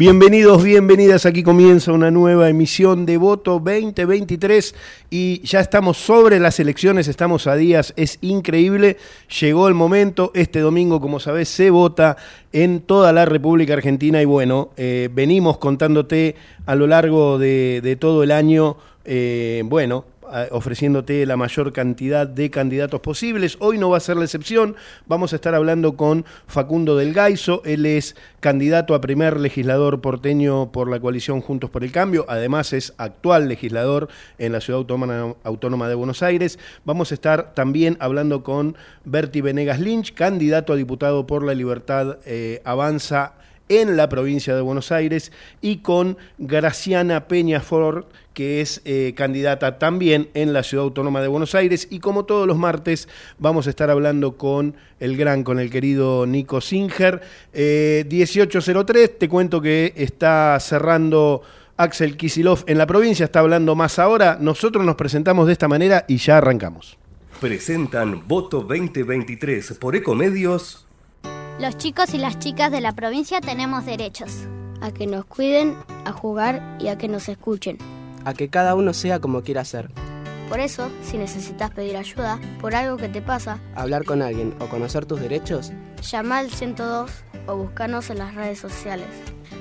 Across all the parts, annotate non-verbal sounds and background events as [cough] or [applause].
Bienvenidos, bienvenidas. Aquí comienza una nueva emisión de Voto 2023 y ya estamos sobre las elecciones, estamos a días, es increíble. Llegó el momento, este domingo, como sabés, se vota en toda la República Argentina y bueno, eh, venimos contándote a lo largo de, todo el año, eh, bueno, ofreciéndote la mayor cantidad de candidatos posibles. Hoy no va a ser la excepción, vamos a estar hablando con Facundo del Gaiso, él es candidato a primer legislador porteño por la coalición Juntos por el Cambio, además es actual legislador en la Ciudad Autónoma, de Buenos Aires. Vamos a estar también hablando con Berti Venegas Lynch, candidato a diputado por la Libertad eh, Avanza en la provincia de Buenos Aires y con Graciana Peñafort, que es eh, candidata también en la Ciudad Autónoma de Buenos Aires. Y como todos los martes, vamos a estar hablando con el gran, con el querido Nico Singer. 1803, eh, te cuento que está cerrando... Axel Kisilov en la provincia está hablando más ahora. Nosotros nos presentamos de esta manera y ya arrancamos. Presentan Voto 2023 por Ecomedios los chicos y las chicas de la provincia tenemos derechos. A que nos cuiden, a jugar y a que nos escuchen. A que cada uno sea como quiera ser. Por eso, si necesitas pedir ayuda por algo que te pasa, hablar con alguien o conocer tus derechos, llama al 102 o búscanos en las redes sociales.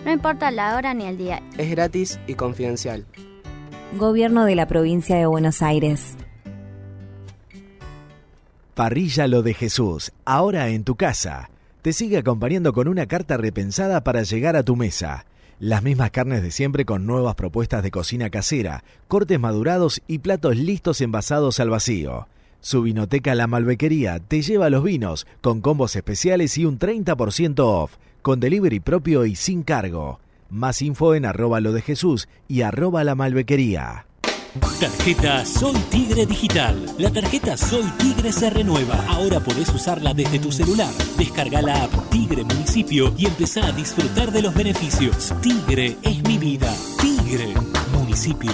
No importa la hora ni el día. Es gratis y confidencial. Gobierno de la provincia de Buenos Aires. Parrilla Lo de Jesús, ahora en tu casa te sigue acompañando con una carta repensada para llegar a tu mesa. Las mismas carnes de siempre con nuevas propuestas de cocina casera, cortes madurados y platos listos envasados al vacío. Su vinoteca La Malbequería te lleva los vinos con combos especiales y un 30% off, con delivery propio y sin cargo. Más info en arroba lo de Jesús y arroba la malbequería. Tarjeta Soy Tigre Digital. La tarjeta Soy Tigre se renueva. Ahora podés usarla desde tu celular. Descarga la app Tigre Municipio y empezá a disfrutar de los beneficios. Tigre es mi vida. Tigre Municipio.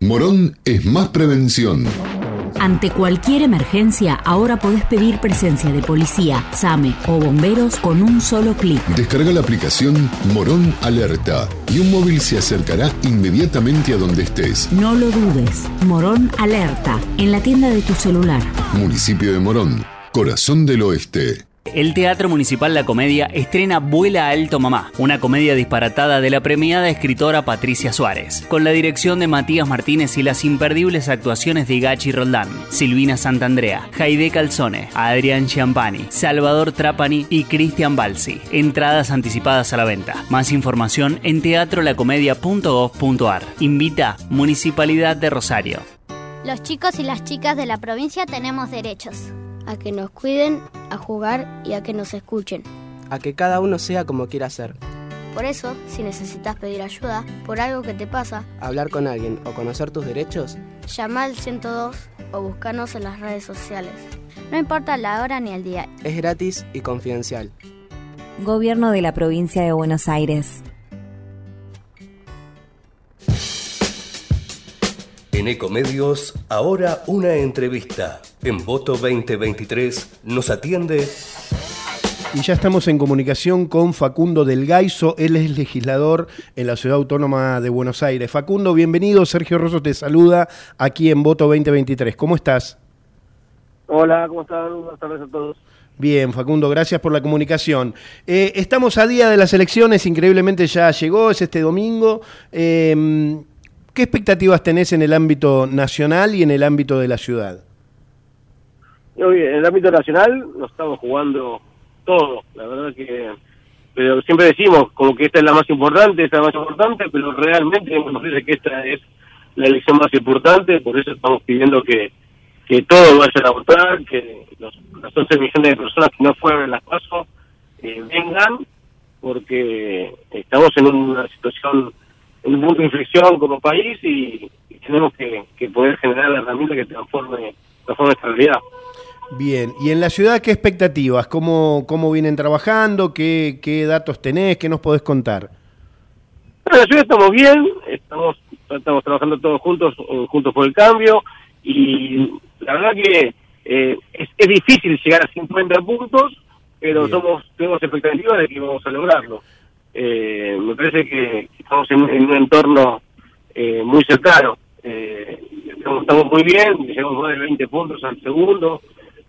Morón es más prevención. Ante cualquier emergencia, ahora podés pedir presencia de policía, SAME o bomberos con un solo clic. Descarga la aplicación Morón Alerta y un móvil se acercará inmediatamente a donde estés. No lo dudes. Morón Alerta, en la tienda de tu celular. Municipio de Morón, corazón del oeste. El Teatro Municipal La Comedia estrena Vuela Alto Mamá, una comedia disparatada de la premiada escritora Patricia Suárez, con la dirección de Matías Martínez y las imperdibles actuaciones de Gachi Roldán, Silvina Santandrea, Jaide Calzone, Adrián Chiampani, Salvador Trapani y Cristian Balsi. Entradas anticipadas a la venta. Más información en teatrolacomedia.gov.ar. Invita Municipalidad de Rosario. Los chicos y las chicas de la provincia tenemos derechos a que nos cuiden, a jugar y a que nos escuchen. A que cada uno sea como quiera ser. Por eso, si necesitas pedir ayuda por algo que te pasa, hablar con alguien o conocer tus derechos, llama al 102 o búscanos en las redes sociales. No importa la hora ni el día. Es gratis y confidencial. Gobierno de la provincia de Buenos Aires. En Ecomedios, ahora una entrevista. En Voto 2023 nos atiende... Y ya estamos en comunicación con Facundo del Gaiso, él es legislador en la Ciudad Autónoma de Buenos Aires. Facundo, bienvenido, Sergio Rosso te saluda aquí en Voto 2023. ¿Cómo estás? Hola, ¿cómo están? Buenas tardes a todos. Bien, Facundo, gracias por la comunicación. Eh, estamos a día de las elecciones, increíblemente ya llegó, es este domingo. Eh, ¿Qué expectativas tenés en el ámbito nacional y en el ámbito de la ciudad? En el ámbito nacional nos estamos jugando todo, la verdad que pero siempre decimos como que esta es la más importante, esta es la más importante, pero realmente nos dice que esta es la elección más importante, por eso estamos pidiendo que, que todos vayan a votar, que los, las 11 millones de personas que no fueron en las pasos eh, vengan, porque estamos en una situación un punto de inflexión como país y, tenemos que, poder generar la herramienta que transforme, transforme esta realidad. Bien, y en la ciudad, ¿qué expectativas? ¿Cómo, cómo vienen trabajando? ¿Qué, ¿Qué datos tenés? ¿Qué nos podés contar? en la ciudad estamos bien, estamos, estamos trabajando todos juntos, eh, juntos por el cambio, y la verdad que eh, es, es, difícil llegar a 50 puntos, pero somos tenemos expectativas de que vamos a lograrlo. Eh, me parece que estamos en, un entorno eh, muy cercano. Eh, estamos, muy bien, llegamos más de 20 puntos al segundo,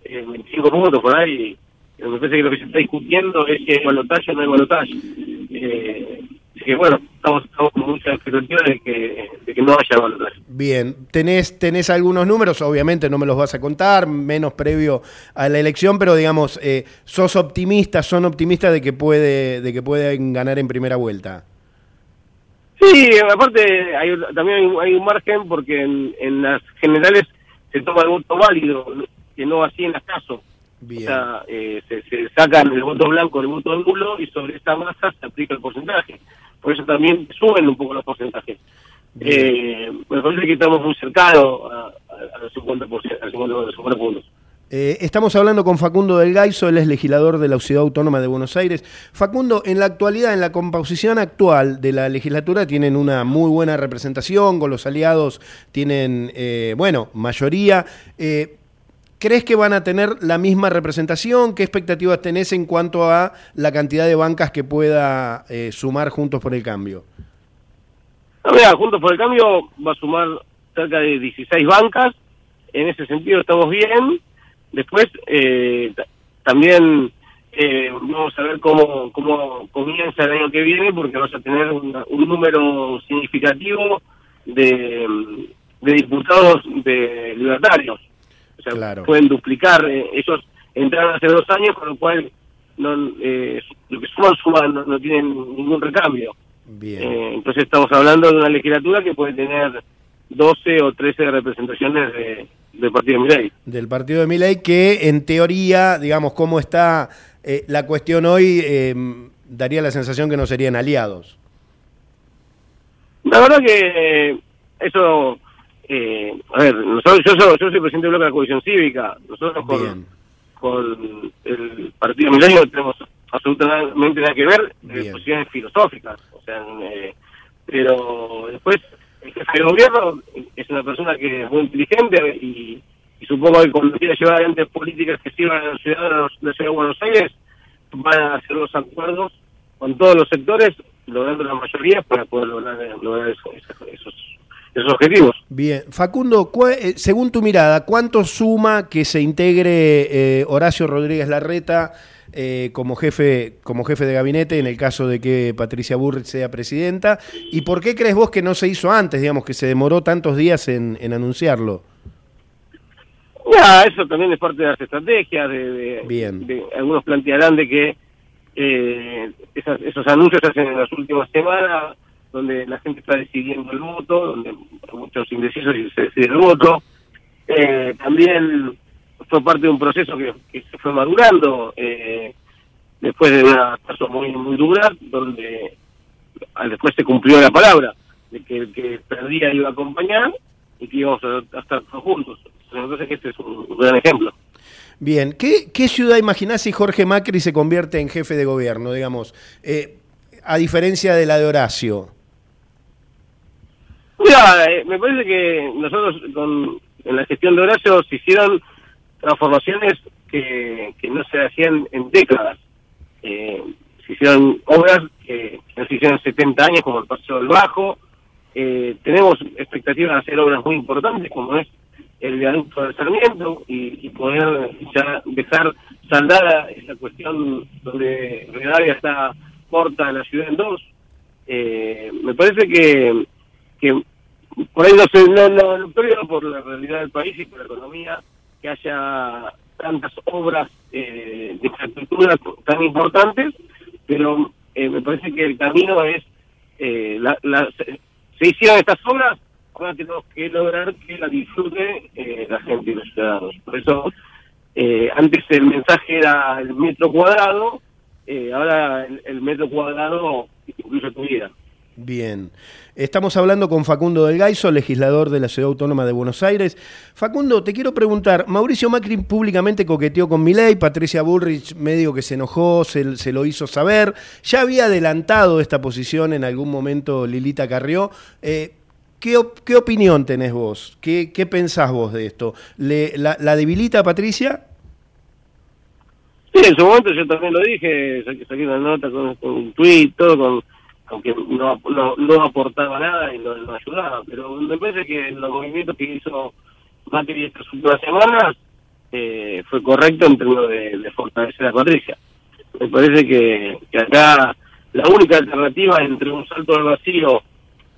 25 puntos por ahí. Me parece que lo que se está discutiendo es si hay balotaje o no hay balotaje. Que bueno, estamos, estamos con mucha expectativa de que, de que no haya balotaje. Bien, ¿Tenés, tenés algunos números, obviamente no me los vas a contar, menos previo a la elección, pero digamos, eh, sos optimista, son optimistas de que puede, de que pueden ganar en primera vuelta. Sí, aparte hay, también hay, un margen porque en, las generales se toma el voto válido, que no así en las casos. O sea, eh, se, se, sacan el voto blanco, el voto nulo y sobre esta masa se aplica el porcentaje. Por eso también suben un poco los porcentajes. Eh, me parece que estamos muy cercanos a, los 50%, a los 50 puntos. Eh, estamos hablando con Facundo del Gaiso, él es legislador de la Ciudad Autónoma de Buenos Aires. Facundo, en la actualidad, en la composición actual de la legislatura, tienen una muy buena representación, con los aliados tienen, eh, bueno, mayoría. Eh, ¿Crees que van a tener la misma representación? ¿Qué expectativas tenés en cuanto a la cantidad de bancas que pueda sumar Juntos por el Cambio? Juntos por el Cambio va a sumar cerca de 16 bancas. En ese sentido estamos bien. Después eh, también eh, vamos a ver cómo, cómo comienza el año que viene porque vamos a tener un número significativo de, de diputados de libertarios. O sea, pueden duplicar. Eh, ellos entraron hace dos años, con lo cual no, eh, lo que suman, suman, no, no tienen ningún recambio. Eh, entonces estamos hablando de una legislatura que puede tener 12 o 13 representaciones de, del partido de Miley. Del partido de Miley que en teoría, digamos, cómo está eh, la cuestión hoy, eh, daría la sensación que no serían aliados. La verdad que eso, a ver, nosotros, yo, soy, yo soy presidente del bloque de la Comisión Cívica, nosotros con, con el partido no tenemos absolutamente nada que ver de posiciones filosóficas. O sea, eh, pero después el jefe de gobierno es una persona que es muy inteligente y, supongo que cuando quiera llevar adelante políticas que sirvan a los ciudadanos de la ciudad de Buenos Aires, van a hacer los acuerdos con todos los sectores, logrando la mayoría para poder lograr, esos, esos objetivos. Bien, Facundo, eh, según tu mirada, ¿cuánto suma que se integre eh, Horacio Rodríguez Larreta eh, como, jefe, como jefe de gabinete en el caso de que Patricia Burrich sea presidenta? ¿Y por qué crees vos que no se hizo antes, digamos, que se demoró tantos días en, anunciarlo? Ya, eso también es parte de las estrategias, de, Bien. algunos plantearán de que eh, esos anuncios se hacen en las últimas semanas, donde la gente está decidiendo el voto, donde muchos indecisos y se decide el voto. Eh, también fue parte de un proceso que, se fue madurando eh, después de una paso muy muy dura donde después se cumplió la palabra de que el que perdía iba a acompañar y que íbamos a, estar juntos entonces este es un, gran ejemplo Bien, ¿Qué, ¿qué ciudad imaginás si Jorge Macri se convierte en jefe de gobierno, digamos, eh, a diferencia de la de Horacio? Mira, eh, me parece que nosotros con, en la gestión de Horacio se hicieron transformaciones que, que no se hacían en décadas. Eh, se hicieron obras que, no se hicieron en 70 años, como el Paseo del Bajo. Eh, tenemos expectativas de hacer obras muy importantes, como es el viaducto del Sarmiento, y, poder ya dejar saldada esa cuestión donde Rivadavia está corta la ciudad en dos. Eh, me parece que, que por ahí no sé, no, no, no, por la realidad del país y por la economía, que haya tantas obras eh, de infraestructura tan importantes, pero eh, me parece que el camino es, eh, se hicieron estas obras, ahora tenemos que lograr que la disfrute la gente y los ciudadanos. Por eso, antes el mensaje era el metro cuadrado, ahora el, el metro cuadrado incluye tu vida. Bien. Estamos hablando con Facundo del Gaiso, legislador de la Ciudad Autónoma de Buenos Aires. Facundo, te quiero preguntar, Mauricio Macri públicamente coqueteó con Milei, Patricia Bullrich medio que se enojó, se, lo hizo saber. Ya había adelantado esta posición en algún momento Lilita Carrió. Eh, ¿qué, ¿qué, opinión tenés vos? ¿Qué, qué pensás vos de esto? ¿Le, la, ¿La debilita Patricia? Sí, en su momento yo también lo dije, saqué, una nota con, un tweet, todo, con, aunque no, no, aportaba nada y no, ayudaba, pero me parece que los movimientos que hizo Macri estas últimas semanas eh, fue correcto en términos de, fortalecer la cuadrilla. Me parece que, acá la única alternativa entre un salto al vacío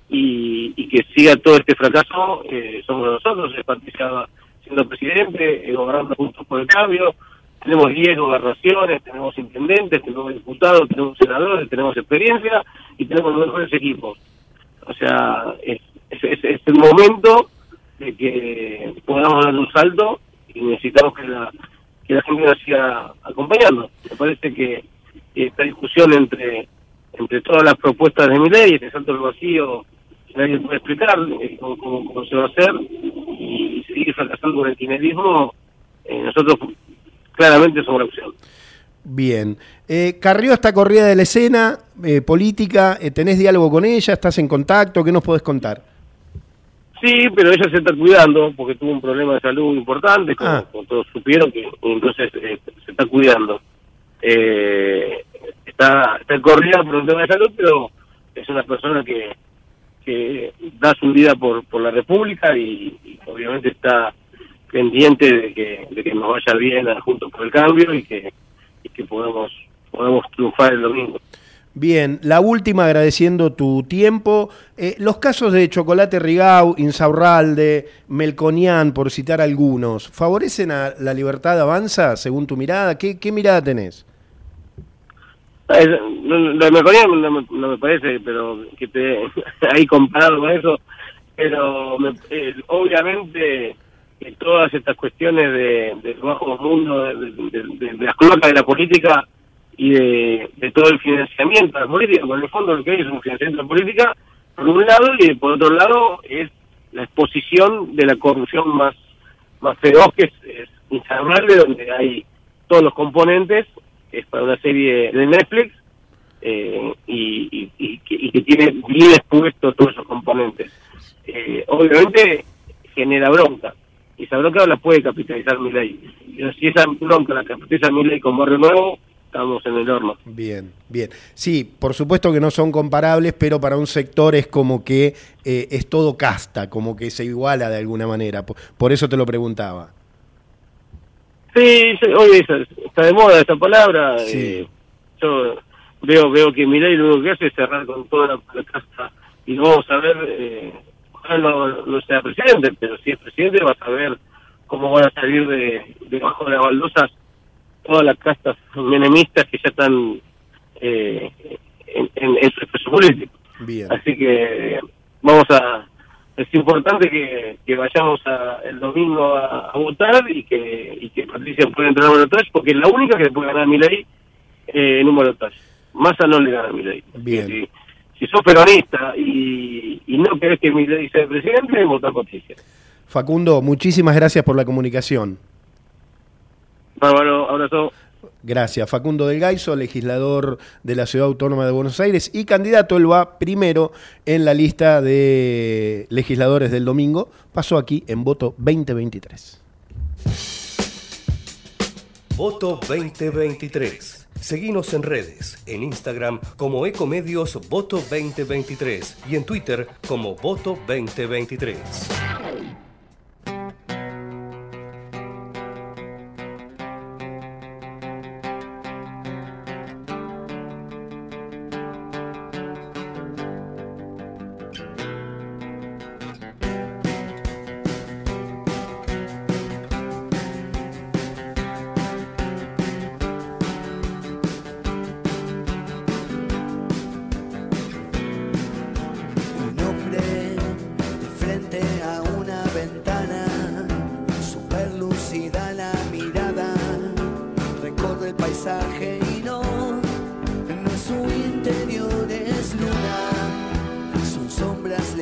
y, que siga todo este fracaso eh, somos nosotros, es Patricia siendo presidente, eh, gobernando juntos por el cambio, tenemos 10 gobernaciones, tenemos intendentes, tenemos diputados, tenemos senadores, tenemos experiencia y tenemos los mejores equipos. O sea, es, es, el momento de que podamos dar un salto y necesitamos que la, que la gente nos siga acompañando. Me parece que esta discusión entre entre todas las propuestas de mi ley, este salto del vacío, nadie puede explicar eh, cómo, se va a hacer y seguir fracasando con el kirchnerismo, eh, nosotros claramente la opción. Bien. Eh, Carrió está corrida de la escena eh, política, eh, ¿tenés diálogo con ella? ¿Estás en contacto? ¿Qué nos podés contar? Sí, pero ella se está cuidando porque tuvo un problema de salud importante, como, ah. todos supieron, que entonces se está cuidando. está, está corrida por un tema de salud, pero es una persona que, que da su vida por, por la República y obviamente está pendiente de que, de que nos vaya bien juntos por el cambio y que, y que podamos, podamos triunfar el domingo. Bien, la última agradeciendo tu tiempo. Eh, los casos de Chocolate Rigau, Insaurralde, Melconian, por citar algunos, ¿favorecen a la libertad avanza según tu mirada? ¿Qué, qué mirada tenés? Lo de Melconian no me, parece, pero que te [laughs] ahí comparado con eso, pero eh, obviamente todas estas cuestiones de, del bajo mundo, de, las cloacas de la política y de, todo el financiamiento de la política, por el fondo lo que hay es un financiamiento de la política, por un lado, y por otro lado es la exposición de la corrupción más, más feroz, que es, es donde hay todos los componentes, es para una serie de Netflix, eh, y, y, que, tiene bien expuestos todos esos componentes. Eh, obviamente genera bronca, y esa bronca la puede capitalizar mi ley. Si esa bronca la capitaliza mi ley con Barrio Nuevo, estamos en el horno. Bien, bien. Sí, por supuesto que no son comparables, pero para un sector es como que eh, es todo casta, como que se iguala de alguna manera. Por, eso te lo preguntaba. Sí, hoy está de moda esa palabra. Eh, yo veo veo que mi ley lo único que hace es cerrar con toda la, casta y vamos a ver... Eh, no, no sea presidente, pero si es presidente va a saber cómo van a salir de debajo de las baldosas todas las castas menemistas que ya están eh, en, en, su expreso político. Así que vamos a... Es importante que, que vayamos a, el domingo a, votar y que, y que Patricia pueda entrar a balotaje, porque es la única que puede ganar mi ley eh, en un balotaje. Massa no le gana a mi ley. Bien si sos peronista y, no querés que mi ley sea presidente, vota Patricia. Facundo, muchísimas gracias por la comunicación. Bárbaro, abrazo. Gracias. Facundo del Gaiso, legislador de la Ciudad Autónoma de Buenos Aires y candidato, él va primero en la lista de legisladores del domingo. Pasó aquí en voto 2023. Voto 2023. Seguimos en redes, en Instagram como Ecomedios Voto 2023 y en Twitter como Voto 2023.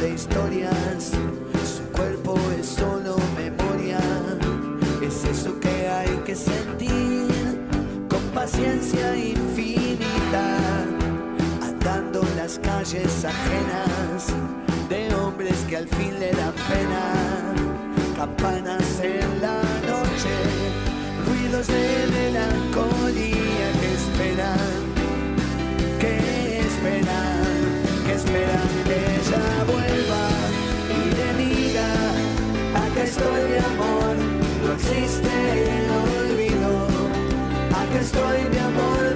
de historias, su cuerpo es solo memoria, es eso que hay que sentir con paciencia infinita, atando las calles ajenas de hombres que al fin le dan pena, campanas en la noche, ruidos de melancolía que esperan, que esperan esperan que ella vuelva. Y le diga, acá estoy mi amor, no existe el olvido, acá estoy mi amor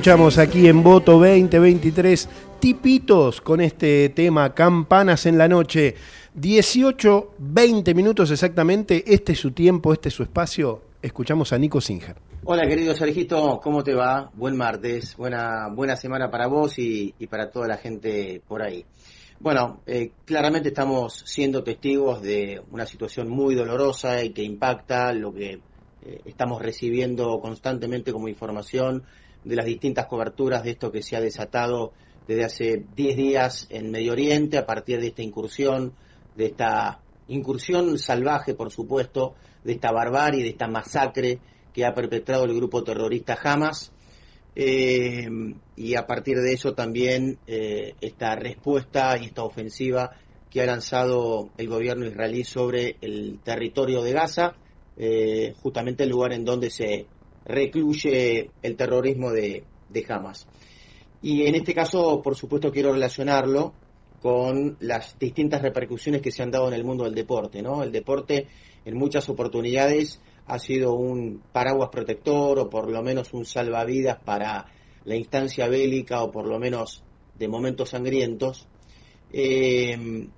escuchamos aquí en Voto 2023 tipitos con este tema Campanas en la noche. 18, 20 minutos exactamente. Este es su tiempo, este es su espacio. Escuchamos a Nico Singer. Hola querido Sergito, ¿cómo te va? Buen martes, buena, buena semana para vos y, para toda la gente por ahí. Bueno, eh, claramente estamos siendo testigos de una situación muy dolorosa y que impacta lo que eh, estamos recibiendo constantemente como información de las distintas coberturas de esto que se ha desatado desde hace 10 días en Medio Oriente a partir de esta incursión, de esta incursión salvaje, por supuesto, de esta barbarie, de esta masacre que ha perpetrado el grupo terrorista Hamas. Eh, y a partir de eso también eh, esta respuesta y esta ofensiva que ha lanzado el gobierno israelí sobre el territorio de Gaza, eh, justamente el lugar en donde se recluye el terrorismo de, de Hamas. Y en este caso, por supuesto, quiero relacionarlo con las distintas repercusiones que se han dado en el mundo del deporte. ¿no? El deporte en muchas oportunidades ha sido un paraguas protector o por lo menos un salvavidas para la instancia bélica o por lo menos de momentos sangrientos. Eh,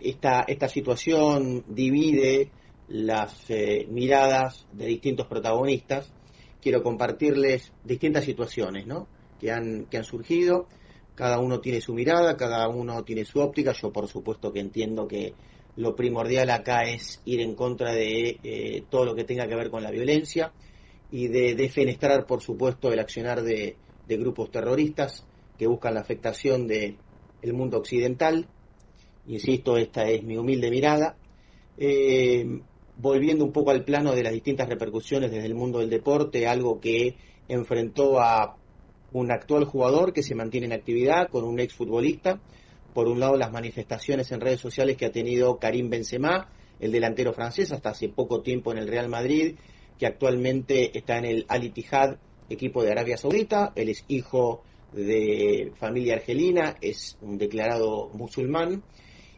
esta, esta situación divide las eh, miradas de distintos protagonistas. Quiero compartirles distintas situaciones ¿no? que, han, que han surgido. Cada uno tiene su mirada, cada uno tiene su óptica. Yo por supuesto que entiendo que lo primordial acá es ir en contra de eh, todo lo que tenga que ver con la violencia y de defenestrar, por supuesto, el accionar de, de grupos terroristas que buscan la afectación del el mundo occidental. Insisto, esta es mi humilde mirada. Eh, volviendo un poco al plano de las distintas repercusiones desde el mundo del deporte, algo que enfrentó a un actual jugador que se mantiene en actividad con un exfutbolista. Por un lado, las manifestaciones en redes sociales que ha tenido Karim Benzema, el delantero francés, hasta hace poco tiempo en el Real Madrid, que actualmente está en el Al Ittihad, equipo de Arabia Saudita. Él es hijo de familia argelina, es un declarado musulmán,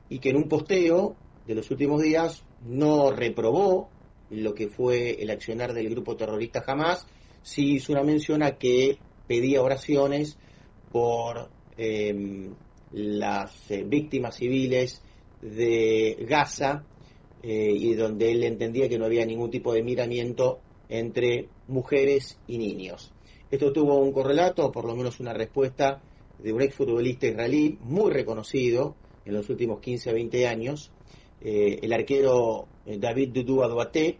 y que en un posteo de los últimos días no reprobó lo que fue el accionar del grupo terrorista Hamas, sí hizo una mención a que pedía oraciones por eh, las eh, víctimas civiles de Gaza eh, y donde él entendía que no había ningún tipo de miramiento entre mujeres y niños. Esto tuvo un correlato, por lo menos una respuesta, de un exfutbolista israelí muy reconocido en los últimos 15 a 20 años, eh, el arquero eh, David Dudu Aduaté.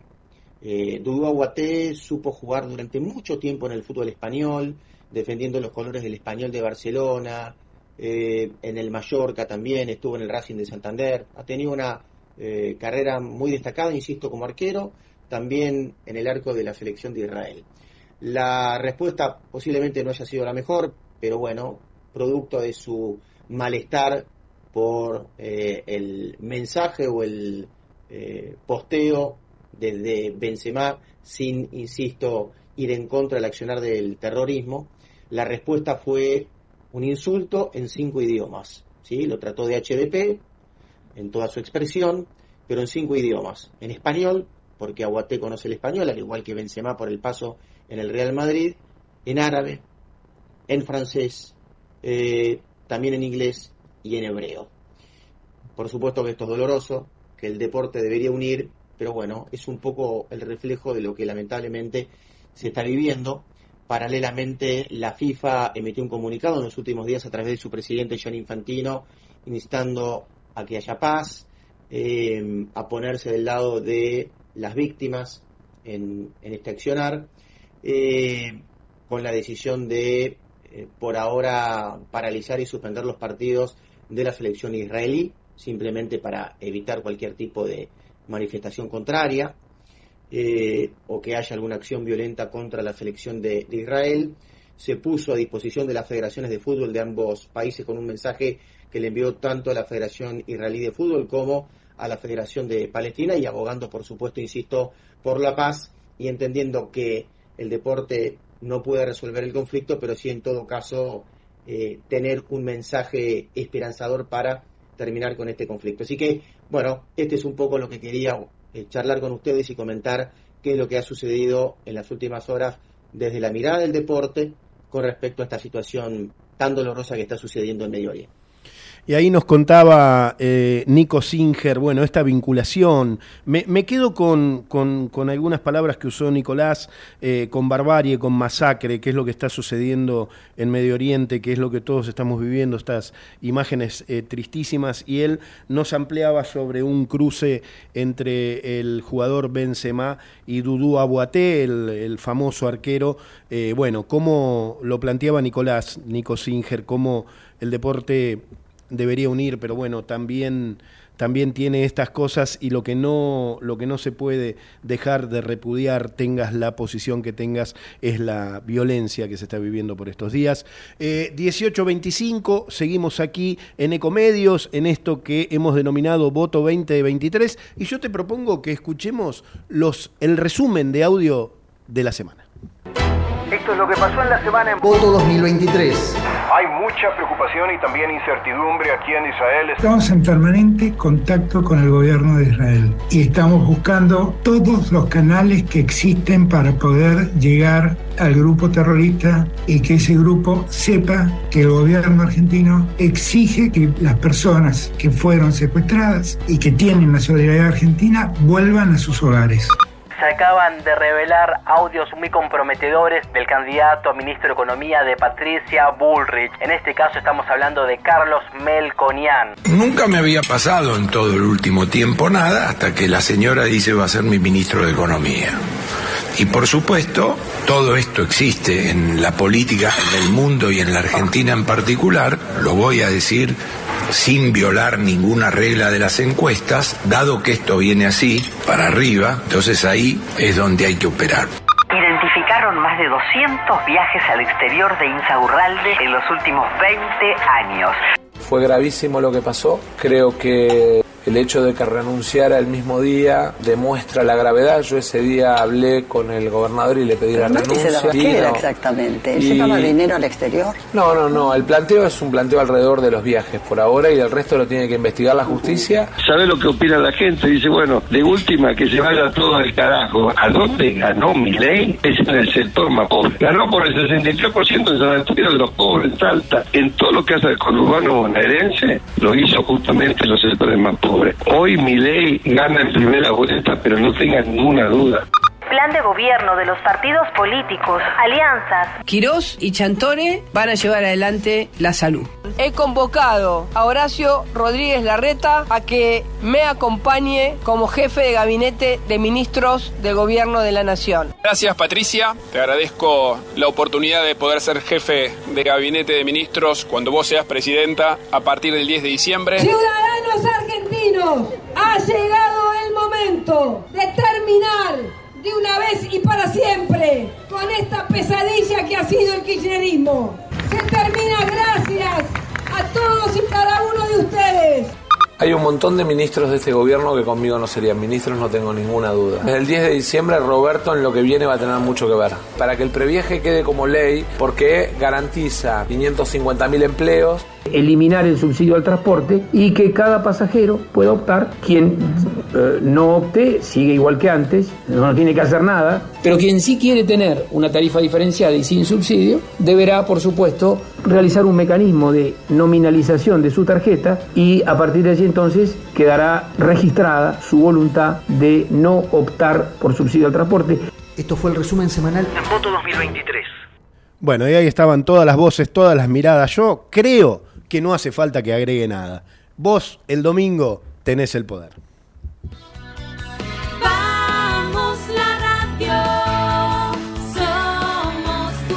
Eh, Dudu Aduaté supo jugar durante mucho tiempo en el fútbol español, defendiendo los colores del español de Barcelona, eh, en el Mallorca también, estuvo en el Racing de Santander, ha tenido una carrera muy destacada, insisto, como arquero, también en el arco de la selección de Israel. La respuesta posiblemente no haya sido la mejor, pero bueno, producto de su malestar por eh, el mensaje o el eh, posteo desde Benzema sin, insisto, ir en contra del accionar del terrorismo, la respuesta fue un insulto en cinco idiomas. ¿sí? Lo trató de HDP en toda su expresión, pero en cinco idiomas. En español, porque Aguaté conoce el español, al igual que Benzema por el paso en el Real Madrid, en árabe, en francés, eh, también en inglés y en hebreo. Por supuesto que esto es doloroso, que el deporte debería unir, pero bueno, es un poco el reflejo de lo que lamentablemente se está viviendo. Paralelamente, la FIFA emitió un comunicado en los últimos días a través de su presidente John Infantino, instando a que haya paz, eh, a ponerse del lado de las víctimas en, este accionar, eh, con la decisión de, eh, por ahora, paralizar y suspender los partidos de la selección israelí, simplemente para evitar cualquier tipo de manifestación contraria eh, o que haya alguna acción violenta contra la selección de, Israel. Se puso a disposición de las federaciones de fútbol de ambos países con un mensaje que le envió tanto a la Federación Israelí de Fútbol como a la Federación de Palestina y abogando, por supuesto, insisto, por la paz y entendiendo que el deporte no puede resolver el conflicto, pero sí en todo caso eh, tener un mensaje esperanzador para terminar con este conflicto. Así que, bueno, este es un poco lo que quería eh, charlar con ustedes y comentar qué es lo que ha sucedido en las últimas horas desde la mirada del deporte con respecto a esta situación tan dolorosa que está sucediendo en Medio Oriente. Y ahí nos contaba eh, Nico Singer, bueno, esta vinculación. Me, quedo con, algunas palabras que usó Nicolás, eh, con barbarie, con masacre, que es lo que está sucediendo en Medio Oriente, que es lo que todos estamos viviendo, estas imágenes eh, tristísimas. Y él nos ampliaba sobre un cruce entre el jugador Benzema y Dudú Abuaté, el, el famoso arquero. bueno, cómo lo planteaba Nicolás, Nico Singer, cómo el deporte debería unir, pero bueno, también también tiene estas cosas y lo que no lo que no se puede dejar de repudiar tengas la posición que tengas es la violencia que se está viviendo por estos días. Eh, 1825 seguimos aquí en Ecomedios en esto que hemos denominado voto 2023 y yo te propongo que escuchemos los el resumen de audio de la semana esto es lo que pasó en la semana en Voto 2023. Hay mucha preocupación y también incertidumbre aquí en Israel. Estamos en permanente contacto con el gobierno de Israel y estamos buscando todos los canales que existen para poder llegar al grupo terrorista y que ese grupo sepa que el gobierno argentino exige que las personas que fueron secuestradas y que tienen nacionalidad argentina vuelvan a sus hogares se acaban de revelar audios muy comprometedores del candidato a ministro de Economía de Patricia Bullrich. En este caso estamos hablando de Carlos Melconian. Nunca me había pasado en todo el último tiempo nada hasta que la señora dice va a ser mi ministro de Economía. Y por supuesto, todo esto existe en la política en el mundo y en la Argentina en particular, lo voy a decir sin violar ninguna regla de las encuestas, dado que esto viene así, para arriba, entonces ahí es donde hay que operar. Identificaron más de 200 viajes al exterior de Insaurralde en los últimos 20 años. Fue gravísimo lo que pasó. Creo que el hecho de que renunciara el mismo día demuestra la gravedad. Yo ese día hablé con el gobernador y le pedí la renuncia. Se ¿Qué era exactamente? ¿Se y... dinero al exterior? No, no, no. El planteo es un planteo alrededor de los viajes por ahora y el resto lo tiene que investigar la justicia. ¿Sabe lo que opina la gente? Dice, bueno, de última que se vaya todo al carajo. ¿A dónde ganó mi ley? Es en el sector más pobre. Ganó por el 63% en San Antonio de los pobres, Salta. En todo lo que hace el conurbano bonaerense, lo hizo justamente los sectores más pobres. Hoy mi ley gana en primera vuelta, pero no tenga ninguna duda. plan de gobierno de los partidos políticos, alianzas. Quirós y Chantone van a llevar adelante la salud. He convocado a Horacio Rodríguez Larreta a que me acompañe como jefe de gabinete de ministros del gobierno de la nación. Gracias Patricia, te agradezco la oportunidad de poder ser jefe de gabinete de ministros cuando vos seas presidenta a partir del 10 de diciembre. Ciudadanos argentinos, ha llegado el momento de terminar de una vez y para siempre con esta pesadilla que ha sido el kirchnerismo. Se termina gracias a todos y cada uno de ustedes. Hay un montón de ministros de este gobierno que conmigo no serían ministros, no tengo ninguna duda. Desde el 10 de diciembre, Roberto en lo que viene va a tener mucho que ver. Para que el previeje quede como ley, porque garantiza 550.000 empleos, eliminar el subsidio al transporte y que cada pasajero pueda optar. Quien eh, no opte sigue igual que antes, no tiene que hacer nada. Pero quien sí quiere tener una tarifa diferenciada y sin subsidio, deberá, por supuesto, realizar un mecanismo de nominalización de su tarjeta y a partir de allí entonces quedará registrada su voluntad de no optar por subsidio al transporte. Esto fue el resumen semanal en Voto 2023. Bueno, y ahí estaban todas las voces, todas las miradas. Yo creo que no hace falta que agregue nada. Vos el domingo tenés el poder. Vamos la radio, somos tu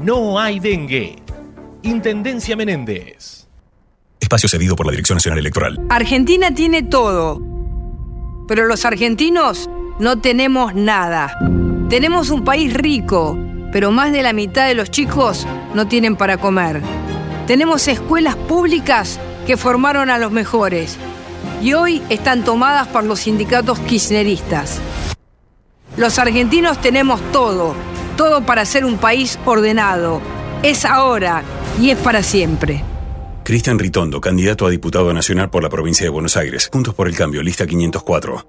no hay dengue. Intendencia Menéndez. Espacio cedido por la Dirección Nacional Electoral. Argentina tiene todo, pero los argentinos no tenemos nada. Tenemos un país rico, pero más de la mitad de los chicos no tienen para comer. Tenemos escuelas públicas que formaron a los mejores y hoy están tomadas por los sindicatos kirchneristas. Los argentinos tenemos todo, todo para ser un país ordenado. Es ahora y es para siempre. Cristian Ritondo, candidato a diputado nacional por la provincia de Buenos Aires. Juntos por el Cambio, lista 504.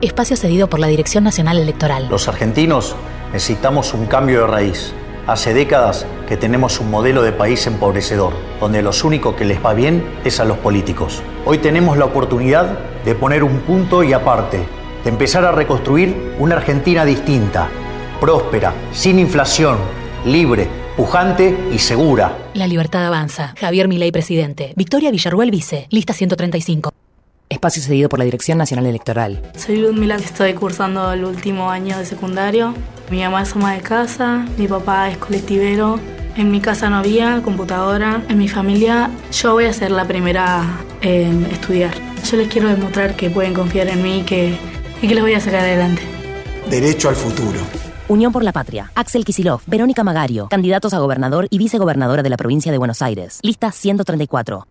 Espacio cedido por la Dirección Nacional Electoral. Los argentinos necesitamos un cambio de raíz. Hace décadas que tenemos un modelo de país empobrecedor, donde los únicos que les va bien es a los políticos. Hoy tenemos la oportunidad de poner un punto y aparte, de empezar a reconstruir una Argentina distinta, próspera, sin inflación, libre, pujante y segura. La libertad avanza. Javier Milei, presidente. Victoria Villarruel, vice. Lista 135. Espacio cedido por la Dirección Nacional Electoral. Soy Ludmila, estoy cursando el último año de secundario. Mi mamá es ama de casa, mi papá es colectivero. En mi casa no había computadora. En mi familia yo voy a ser la primera en estudiar. Yo les quiero demostrar que pueden confiar en mí que, y que les voy a sacar adelante. Derecho al futuro. Unión por la Patria. Axel Kisilov, Verónica Magario, candidatos a gobernador y vicegobernadora de la provincia de Buenos Aires. Lista 134.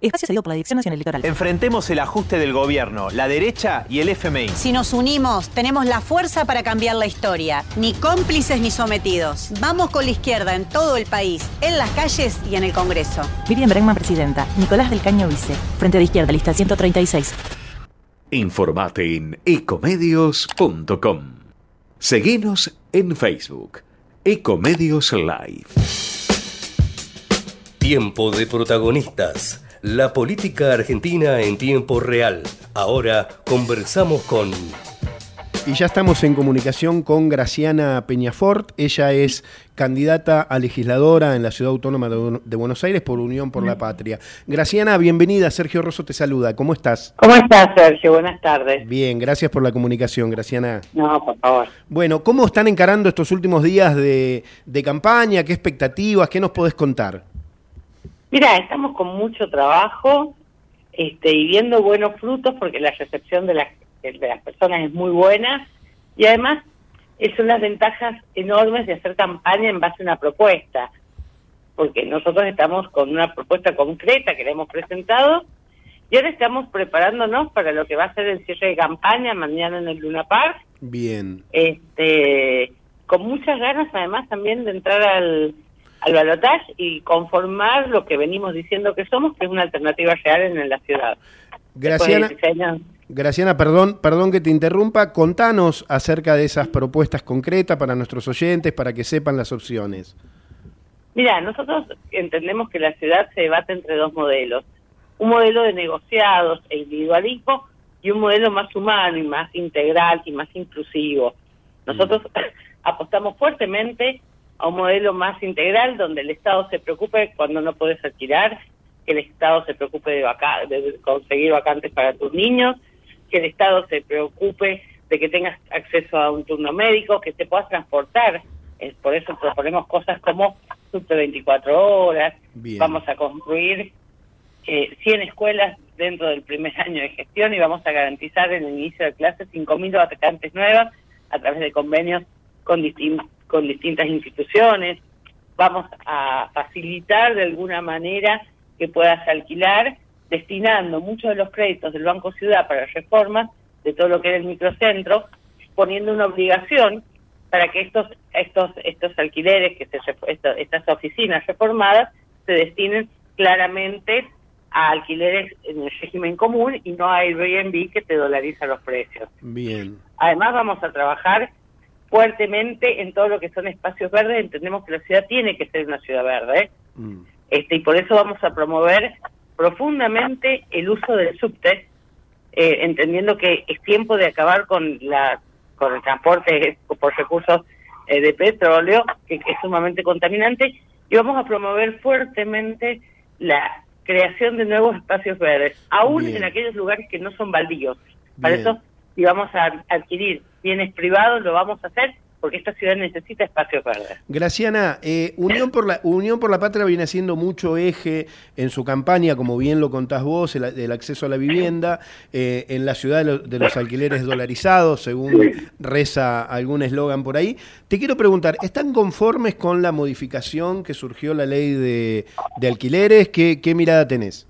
Espacio cedido por la Dirección Nacional Electoral. Enfrentemos el ajuste del gobierno, la derecha y el FMI. Si nos unimos, tenemos la fuerza para cambiar la historia. Ni cómplices ni sometidos. Vamos con la izquierda en todo el país, en las calles y en el Congreso. Miriam Bregman, presidenta. Nicolás del Caño, vice. Frente de izquierda, lista 136. Informate en ecomedios.com. Seguinos en Facebook. Ecomedios Live. Tiempo de protagonistas. La política argentina en tiempo real. Ahora conversamos con Y ya estamos en comunicación con Graciana Peñafort. Ella es candidata a legisladora en la Ciudad Autónoma de Buenos Aires por Unión por la Patria. Graciana, bienvenida. Sergio Rosso te saluda. ¿Cómo estás? ¿Cómo estás, Sergio? Buenas tardes. Bien, gracias por la comunicación, Graciana. No, por favor. Bueno, ¿cómo están encarando estos últimos días de, de campaña? ¿Qué expectativas? ¿Qué nos podés contar? Mira, estamos con mucho trabajo este, y viendo buenos frutos porque la recepción de las de las personas es muy buena y además son las ventajas enormes de hacer campaña en base a una propuesta, porque nosotros estamos con una propuesta concreta que le hemos presentado y ahora estamos preparándonos para lo que va a ser el cierre de campaña mañana en el Luna Park. Bien. Este, con muchas ganas además también de entrar al, al balotaje y conformar lo que venimos diciendo que somos, que es una alternativa real en la ciudad. Graciana, Graciana, perdón, perdón que te interrumpa. Contanos acerca de esas propuestas concretas para nuestros oyentes, para que sepan las opciones. Mira, nosotros entendemos que la ciudad se debate entre dos modelos. Un modelo de negociados e individualismo y un modelo más humano y más integral y más inclusivo. Nosotros [laughs] apostamos fuertemente a un modelo más integral donde el Estado se preocupe cuando no puedes alquilar, que el Estado se preocupe de, de conseguir vacantes para tus niños, que el Estado se preocupe de que tengas acceso a un turno médico, que te puedas transportar. Eh, por eso proponemos cosas como subte 24 horas. Vamos a construir eh, 100 escuelas dentro del primer [laughs] año de gestión y vamos a garantizar en el inicio de clase 5.000 vacantes nuevas a través de convenios con, con distintas instituciones. Vamos a facilitar de alguna manera que puedas alquilar destinando muchos de los créditos del Banco Ciudad para reformas de todo lo que era el microcentro, poniendo una obligación para que estos estos estos alquileres, que se, estas oficinas reformadas, se destinen claramente a alquileres en el régimen común y no a Airbnb que te dolariza los precios. Bien. Además vamos a trabajar fuertemente en todo lo que son espacios verdes. Entendemos que la ciudad tiene que ser una ciudad verde. Mm. Este, y por eso vamos a promover profundamente el uso del subte, eh, entendiendo que es tiempo de acabar con la con el transporte por recursos eh, de petróleo, que, es sumamente contaminante, y vamos a promover fuertemente la creación de nuevos espacios verdes, aún en aquellos lugares que no son baldíos. Para eso, si vamos a adquirir bienes privados, lo vamos a hacer porque esta ciudad necesita espacios verdes. Graciana, eh, Unión, por la, Unión por la Patria viene haciendo mucho eje en su campaña, como bien lo contás vos, el, del acceso a la vivienda, eh, en la ciudad de, los alquileres dolarizados, según reza algún eslogan por ahí. Te quiero preguntar, ¿están conformes con la modificación que surgió la ley de, alquileres? ¿Qué, ¿Qué mirada tenés?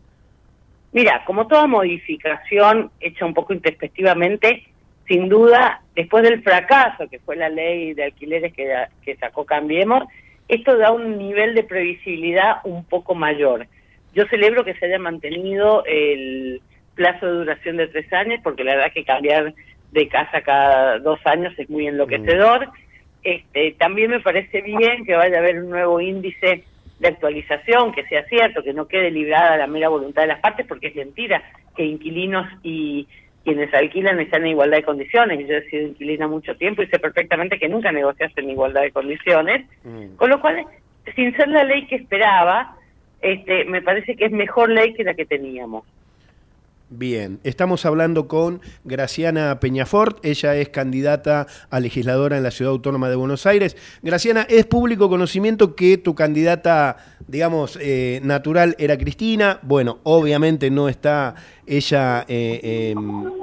Mira, como toda modificación hecha un poco introspectivamente, sin duda, después del fracaso que fue la ley de alquileres que, que sacó Cambiemos, esto da un nivel de previsibilidad un poco mayor. Yo celebro que se haya mantenido el plazo de duración de tres años, porque la verdad que cambiar de casa cada dos años es muy enloquecedor. Este, también me parece bien que vaya a haber un nuevo índice de actualización, que sea cierto, que no quede librada la mera voluntad de las partes, porque es mentira que inquilinos y quienes alquilan están en igualdad de condiciones. Yo he sido inquilina mucho tiempo y sé perfectamente que nunca negociaste en igualdad de condiciones. Mm. Con lo cual, sin ser la ley que esperaba, este, me parece que es mejor ley que la que teníamos. Bien, estamos hablando con Graciana Peñafort, ella es candidata a legisladora en la Ciudad Autónoma de Buenos Aires. Graciana, es público conocimiento que tu candidata, digamos, eh, natural era Cristina. Bueno, obviamente no está ella eh,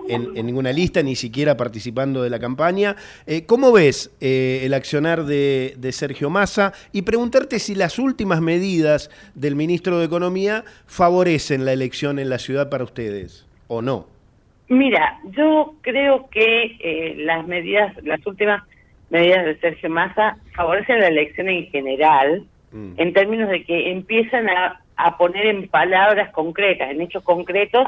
en, ninguna lista, ni siquiera participando de la campaña. Eh, ¿Cómo ves el accionar de, de Sergio Massa? Y preguntarte si las últimas medidas del ministro de Economía favorecen la elección en la ciudad para ustedes o no? Mira, yo creo que eh, las medidas, las últimas medidas de Sergio Massa favorecen la elección en general, mm. en términos de que empiezan a, a poner en palabras concretas, en hechos concretos,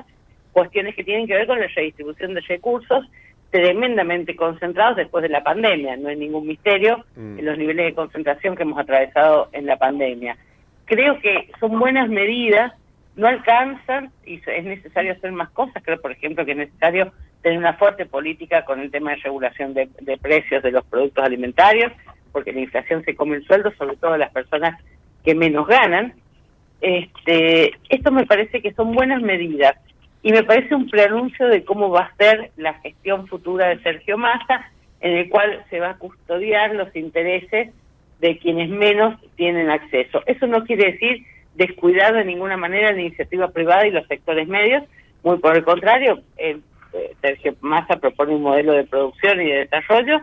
cuestiones que tienen que ver con la redistribución de recursos tremendamente concentrados después de la pandemia. No es ningún misterio mm. en los niveles de concentración que hemos atravesado en la pandemia. Creo que son buenas medidas no alcanzan y es necesario hacer más cosas. Creo, por ejemplo, que es necesario tener una fuerte política con el tema de regulación de, de precios de los productos alimentarios, porque la inflación se come el sueldo, sobre todo a las personas que menos ganan. Este, esto me parece que son buenas medidas y me parece un preanuncio de cómo va a ser la gestión futura de Sergio Massa, en el cual se va a custodiar los intereses de quienes menos tienen acceso. Eso no quiere decir descuidar de ninguna manera la iniciativa privada y los sectores medios, muy por el contrario, eh, Sergio Massa propone un modelo de producción y de desarrollo.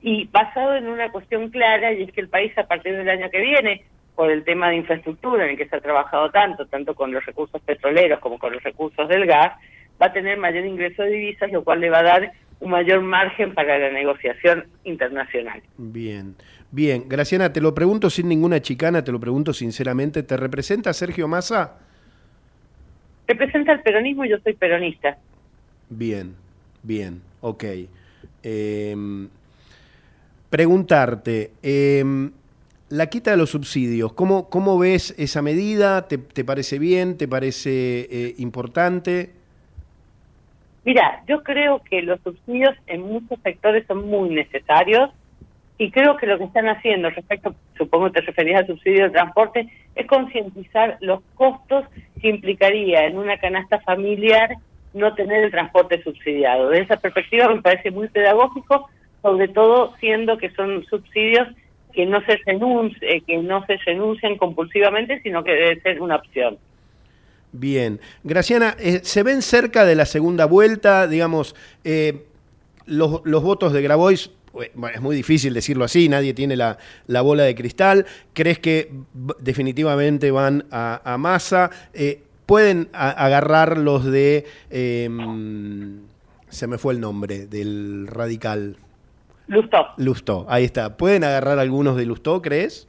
Y basado en una cuestión clara y es que el país a partir del año que viene por el tema de infraestructura en el que se ha trabajado tanto, tanto con los recursos petroleros como con los recursos del gas, va a tener mayor ingreso de divisas, lo cual le va a dar un mayor margen para la negociación internacional. Bien, bien. Graciana, te lo pregunto sin ninguna chicana, te lo pregunto sinceramente, ¿te representa Sergio Massa? Representa el peronismo y yo soy peronista. Bien, bien, ok. Eh, preguntarte, eh, la quita de los subsidios, ¿cómo, cómo ves esa medida? ¿Te, te parece bien? ¿Te parece eh, importante? Mira, yo creo que los subsidios en muchos sectores son muy necesarios y creo que lo que están haciendo respecto, supongo que te referías al subsidio de transporte, es concientizar los costos que implicaría en una canasta familiar no tener el transporte subsidiado. De esa perspectiva me parece muy pedagógico, sobre todo siendo que son subsidios que no se renuncie, que no se renuncian compulsivamente, sino que debe ser una opción. Bien. Graciana, eh, ¿se ven cerca de la segunda vuelta? Digamos, eh, los, los, votos de Grabois, bueno, es muy difícil decirlo así, nadie tiene la, la bola de cristal. ¿Crees que definitivamente van a, a masa? Eh, ¿Pueden a, agarrar los de... se me fue el nombre, del radical. Lustó. Lustó, ahí está. ¿Pueden agarrar algunos de Lustó, crees?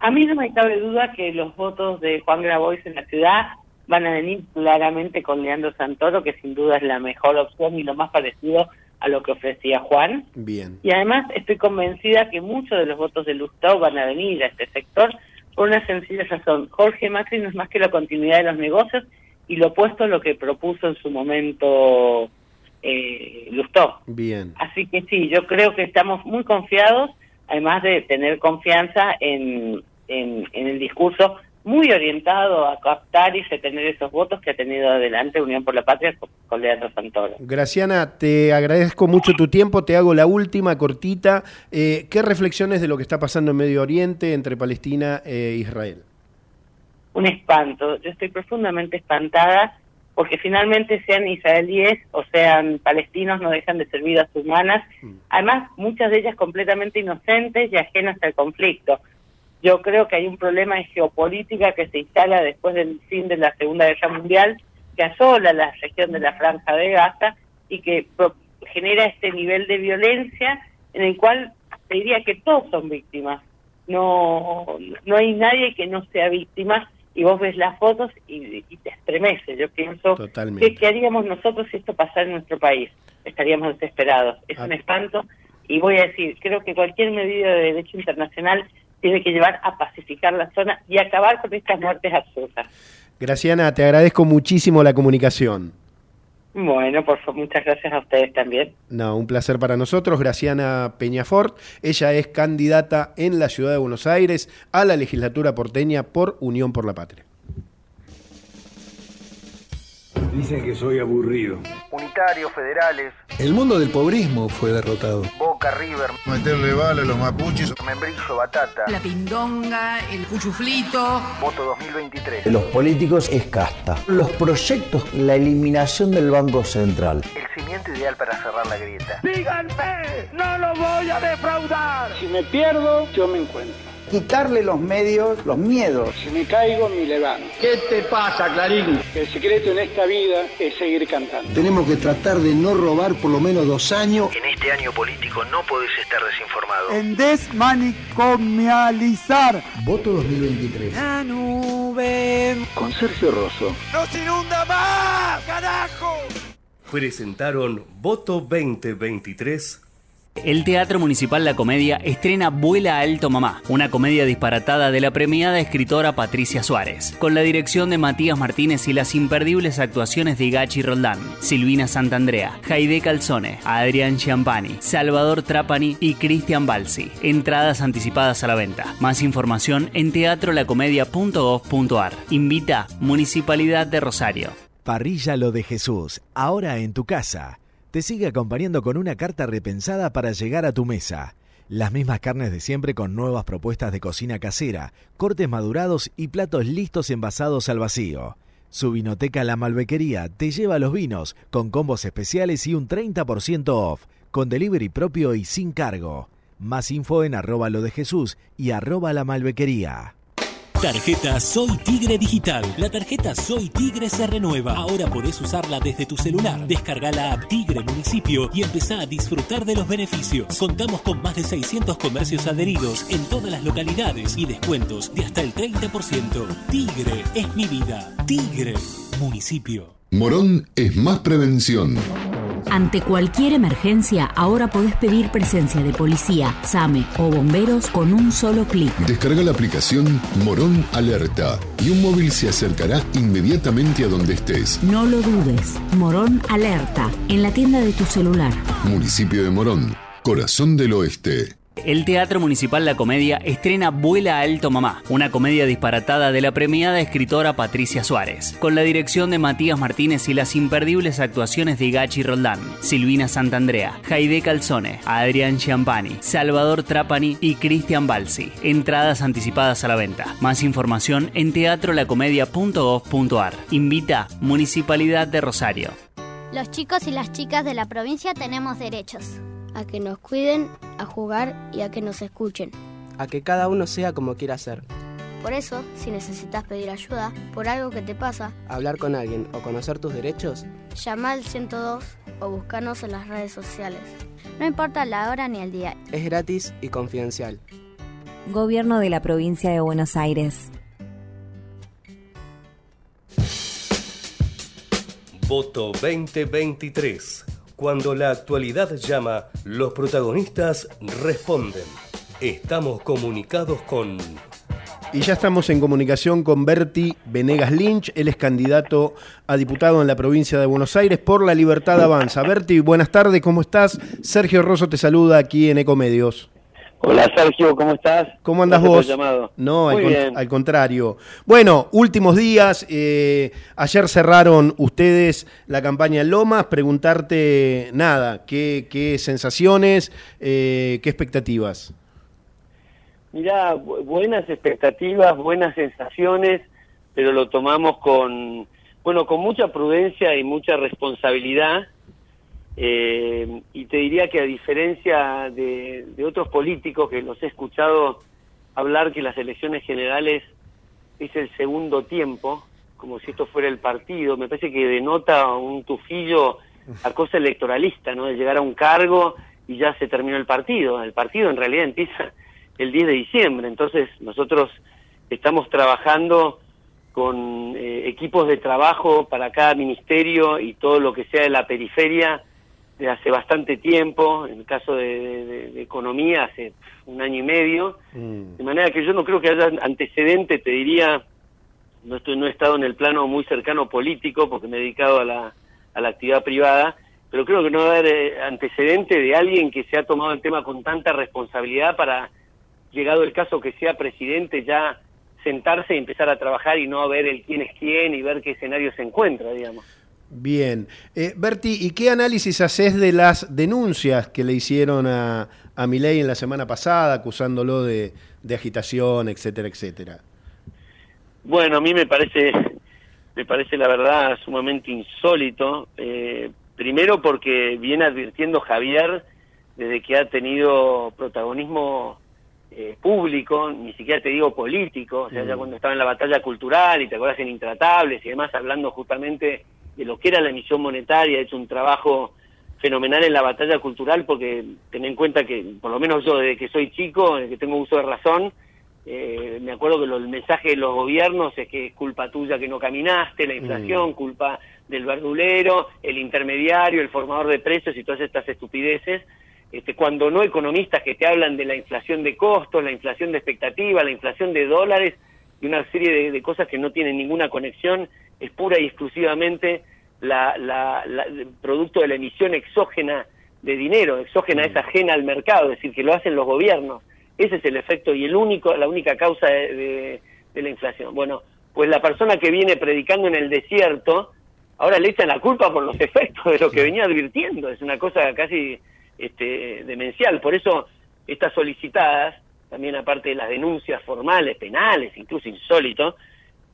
A mí no me cabe duda que los votos de Juan Grabois en la ciudad van a venir claramente con Leandro Santoro, que sin duda es la mejor opción y lo más parecido a lo que ofrecía Juan. Bien. Y además estoy convencida que muchos de los votos de Lustó van a venir a este sector por una sencilla razón. Jorge Macri no es más que la continuidad de los negocios y lo opuesto a lo que propuso en su momento eh, Lustó. Bien. Así que sí, yo creo que estamos muy confiados, además de tener confianza en, en, en el discurso muy orientado a captar y retener esos votos que ha tenido adelante Unión por la Patria con, con Leandro Santoro. Graciana, te agradezco mucho tu tiempo, te hago la última cortita. Eh, ¿Qué reflexiones de lo que está pasando en Medio Oriente entre Palestina e Israel? Un espanto, yo estoy profundamente espantada porque finalmente sean israelíes o sean palestinos no dejan de ser vidas humanas, además muchas de ellas completamente inocentes y ajenas al conflicto. Yo creo que hay un problema de geopolítica que se instala después del fin de la Segunda Guerra Mundial, que asola la región de la Franja de Gaza y que genera este nivel de violencia en el cual te diría que todos son víctimas. No, no hay nadie que no sea víctima y vos ves las fotos y, y te estremece. Yo pienso, ¿qué, ¿qué, haríamos nosotros si esto pasara en nuestro país? Estaríamos desesperados. Es ah. un espanto y voy a decir, creo que cualquier medida de derecho internacional tiene que llevar a pacificar la zona y acabar con estas muertes absurdas. Graciana, te agradezco muchísimo la comunicación. Bueno, por favor, muchas gracias a ustedes también. No, un placer para nosotros. Graciana Peñafort, ella es candidata en la ciudad de Buenos Aires a la legislatura porteña por Unión por la Patria. Dicen que soy aburrido. Unitarios, federales. El mundo del pobrismo fue derrotado. Boca, River. Meterle bala a los mapuches. Membrillo, batata. La pindonga, el cuchuflito. Voto 2023. Los políticos es casta. Los proyectos, la eliminación del Banco Central. El cimiento ideal para cerrar la grieta. ¡Díganme! ¡No lo voy a defraudar! Si me pierdo, yo me encuentro quitarle los medios, los miedos. Si me caigo, me levanto. ¿Qué te pasa, Clarín? El secreto en esta vida es seguir cantando. Tenemos que tratar de no robar por lo menos dos años. En este año político no podés estar desinformado. En desmanicomializar. Voto 2023. La nube. Con Sergio Rosso. ¡Nos inunda más, carajo! Presentaron Voto 2023 El Teatro Municipal La Comedia estrena Vuela Alto Mamá, una comedia disparatada de la premiada escritora Patricia Suárez, con la dirección de Matías Martínez y las imperdibles actuaciones de Gachi Roldán, Silvina Santandrea, Jaide Calzone, Adrián Chiampani, Salvador Trapani y Cristian Balsi. Entradas anticipadas a la venta. Más información en teatrolacomedia.gov.ar. Invita Municipalidad de Rosario. Parrilla Lo de Jesús, ahora en tu casa te sigue acompañando con una carta repensada para llegar a tu mesa. Las mismas carnes de siempre con nuevas propuestas de cocina casera, cortes madurados y platos listos envasados al vacío. Su vinoteca La Malbequería te lleva los vinos con combos especiales y un 30% off, con delivery propio y sin cargo. Más info en arroba lo de Jesús y arroba la malbequería. Tarjeta Soy Tigre Digital. La tarjeta Soy Tigre se renueva. Ahora podés usarla desde tu celular. Descarga la app Tigre Municipio y empezá a disfrutar de los beneficios. Contamos con más de 600 comercios adheridos en todas las localidades y descuentos de hasta el 30%. Tigre es mi vida. Tigre Municipio. Morón es más prevención. Ante cualquier emergencia, ahora podés pedir presencia de policía, SAME o bomberos con un solo clic. Descarga la aplicación Morón Alerta y un móvil se acercará inmediatamente a donde estés. No lo dudes. Morón Alerta, en la tienda de tu celular. Municipio de Morón, corazón del oeste. El Teatro Municipal La Comedia estrena Vuela Alto Mamá, una comedia disparatada de la premiada escritora Patricia Suárez, con la dirección de Matías Martínez y las imperdibles actuaciones de Gachi Roldán, Silvina Santandrea, Jaide Calzone, Adrián Chiampani, Salvador Trapani y Cristian Balsi. Entradas anticipadas a la venta. Más información en teatrolacomedia.gov.ar. Invita Municipalidad de Rosario. Los chicos y las chicas de la provincia tenemos derechos a que nos cuiden, a jugar y a que nos escuchen. A que cada uno sea como quiera ser. Por eso, si necesitas pedir ayuda por algo que te pasa, hablar con alguien o conocer tus derechos, llama al 102 o búscanos en las redes sociales. No importa la hora ni el día. Es gratis y confidencial. Gobierno de la provincia de Buenos Aires. Voto 2023. Cuando la actualidad llama, los protagonistas responden. Estamos comunicados con... Y ya estamos en comunicación con Berti Venegas Lynch, él es candidato a diputado en la provincia de Buenos Aires por la Libertad Avanza. Berti, buenas tardes, ¿cómo estás? Sergio Rosso te saluda aquí en Ecomedios. Hola Sergio, ¿cómo estás? ¿Cómo andas vos? No, al, con, al, contrario. Bueno, últimos días, eh, ayer cerraron ustedes la campaña en Lomas, preguntarte nada, qué, qué sensaciones, eh, qué expectativas. Mirá, buenas expectativas, buenas sensaciones, pero lo tomamos con, bueno, con mucha prudencia y mucha responsabilidad eh, y te diría que a diferencia de, otros políticos que los he escuchado hablar que las elecciones generales es el segundo tiempo, como si esto fuera el partido, me parece que denota un tufillo a cosa electoralista, ¿no? De llegar a un cargo y ya se terminó el partido. El partido en realidad empieza el 10 de diciembre, entonces nosotros estamos trabajando con eh, equipos de trabajo para cada ministerio y todo lo que sea de la periferia de hace bastante tiempo, en el caso de, de, de economía hace un año y medio, mm. de manera que yo no creo que haya antecedente, te diría, no, estoy, no he estado en el plano muy cercano político porque me he dedicado a la, a la actividad privada, pero creo que no va a haber eh, antecedente de alguien que se ha tomado el tema con tanta responsabilidad para, llegado el caso que sea presidente, ya sentarse y empezar a trabajar y no a ver el quién es quién y ver qué escenario se encuentra, digamos. Bien. Eh, Berti, ¿y qué análisis haces de las denuncias que le hicieron a, a Milei en la semana pasada, acusándolo de, de, agitación, etcétera, etcétera? Bueno, a mí me parece, me parece la verdad sumamente insólito. Eh, primero porque viene advirtiendo Javier desde que ha tenido protagonismo eh, público, ni siquiera te digo político, o sea, mm. ya cuando estaba en la batalla cultural y te acuerdas en Intratables y demás, hablando justamente de lo que era la emisión monetaria, ha hecho un trabajo fenomenal en la batalla cultural porque ten en cuenta que, por lo menos yo desde que soy chico, desde que tengo uso de razón, eh, me acuerdo que lo, el mensaje de los gobiernos es que es culpa tuya que no caminaste, la inflación, mm. culpa del verdulero, el intermediario, el formador de precios y todas estas estupideces. este, cuando no economistas que te hablan de la inflación de costos, la inflación de expectativa, la inflación de dólares y una serie de, de cosas que no tienen ninguna conexión, es pura y exclusivamente la, la, la- el producto de la emisión exógena de dinero, exógena es ajena al mercado, es decir, que lo hacen los gobiernos. Ese es el efecto y el único, la única causa de, de- de la inflación. Bueno, pues la persona que viene predicando en el desierto, ahora le echan la culpa por los [laughs] efectos de lo que venía advirtiendo. Es una cosa casi este, demencial. Por eso estas solicitadas, también aparte de las denuncias formales, penales, incluso insólito,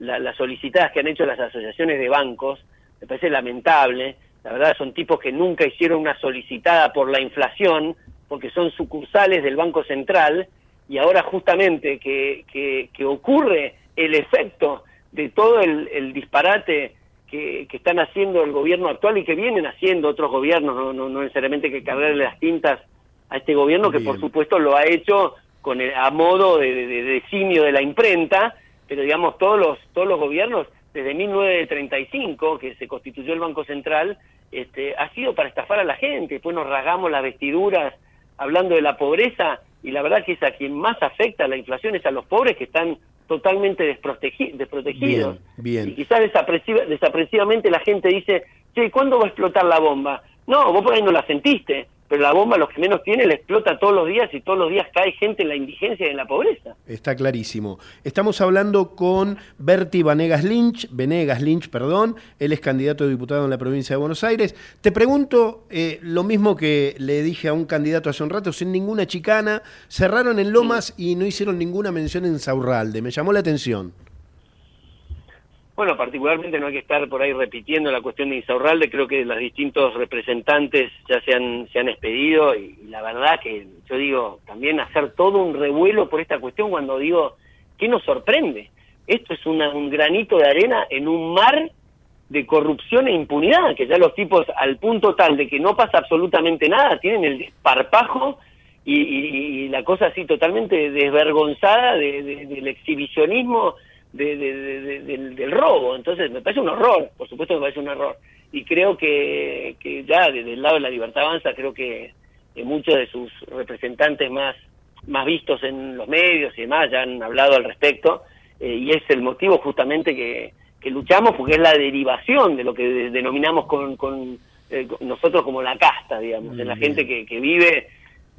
la- las solicitadas que han hecho las asociaciones de bancos, me parece lamentable. La verdad son tipos que nunca hicieron una solicitada por la inflación, porque son sucursales del Banco Central, y ahora justamente que, que, que ocurre el efecto de todo el, el disparate que, que están haciendo el gobierno actual y que vienen haciendo otros gobiernos, no, no, no necesariamente que cargarle las tintas a este gobierno, que por supuesto lo ha hecho con el- a modo de, de, de designio de la imprenta, pero digamos todos los, todos los gobiernos, desde 1935, que se constituyó el Banco Central, este, ha sido para estafar a la gente, después nos rasgamos las vestiduras hablando de la pobreza, y la verdad que es a quien más afecta la inflación es a los pobres que están totalmente desprotegi- desprotegidos. Bien, Y bien. quizás desapresiva- desapresivamente la gente dice, che, ¿cuándo va a explotar la bomba? No, vos por ahí no la sentiste, pero la bomba los que menos tiene la explota todos los días y todos los días cae gente en la indigencia y en la pobreza. Está clarísimo. Estamos hablando con Berti Vanegas Lynch, Venegas Lynch, perdón, él es candidato a diputado en la provincia de Buenos Aires. Te pregunto eh, lo mismo que le dije a un candidato hace un rato, sin ninguna chicana, cerraron en Lomas y no hicieron ninguna mención en Saurralde. Me llamó la atención. Bueno, particularmente no hay que estar por ahí repitiendo la cuestión de Insaurralde, creo que los distintos representantes ya se han, se han expedido y, la verdad que yo digo, también hacer todo un revuelo por esta cuestión cuando digo, ¿qué nos sorprende? Esto es una- un granito de arena en un mar de corrupción e impunidad, que ya los tipos al punto tal de que no pasa absolutamente nada, tienen el desparpajo y, y- y la cosa así totalmente desvergonzada de- de- del exhibicionismo de- de- de- de- del, del robo. Entonces me parece un horror, por supuesto me parece un horror. Y creo que, que ya desde el lado de la libertad avanza, creo que, que muchos de sus representantes más, más vistos en los medios y demás ya han hablado al respecto, eh, y es el motivo justamente que, que luchamos, porque es la derivación de lo que de- denominamos con, con, eh, con nosotros como la casta, digamos, de la Bien. gente que, que vive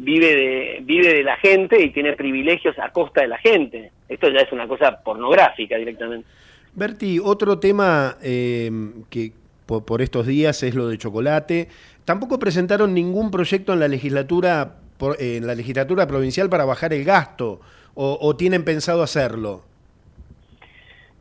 vive de vive de la gente y tiene privilegios a costa de la gente. Esto ya es una cosa pornográfica directamente. Berti, otro tema eh, que po- por, estos días es lo de chocolate. Tampoco presentaron ningún proyecto en la legislatura por- en la legislatura provincial para bajar el gasto o, o tienen pensado hacerlo.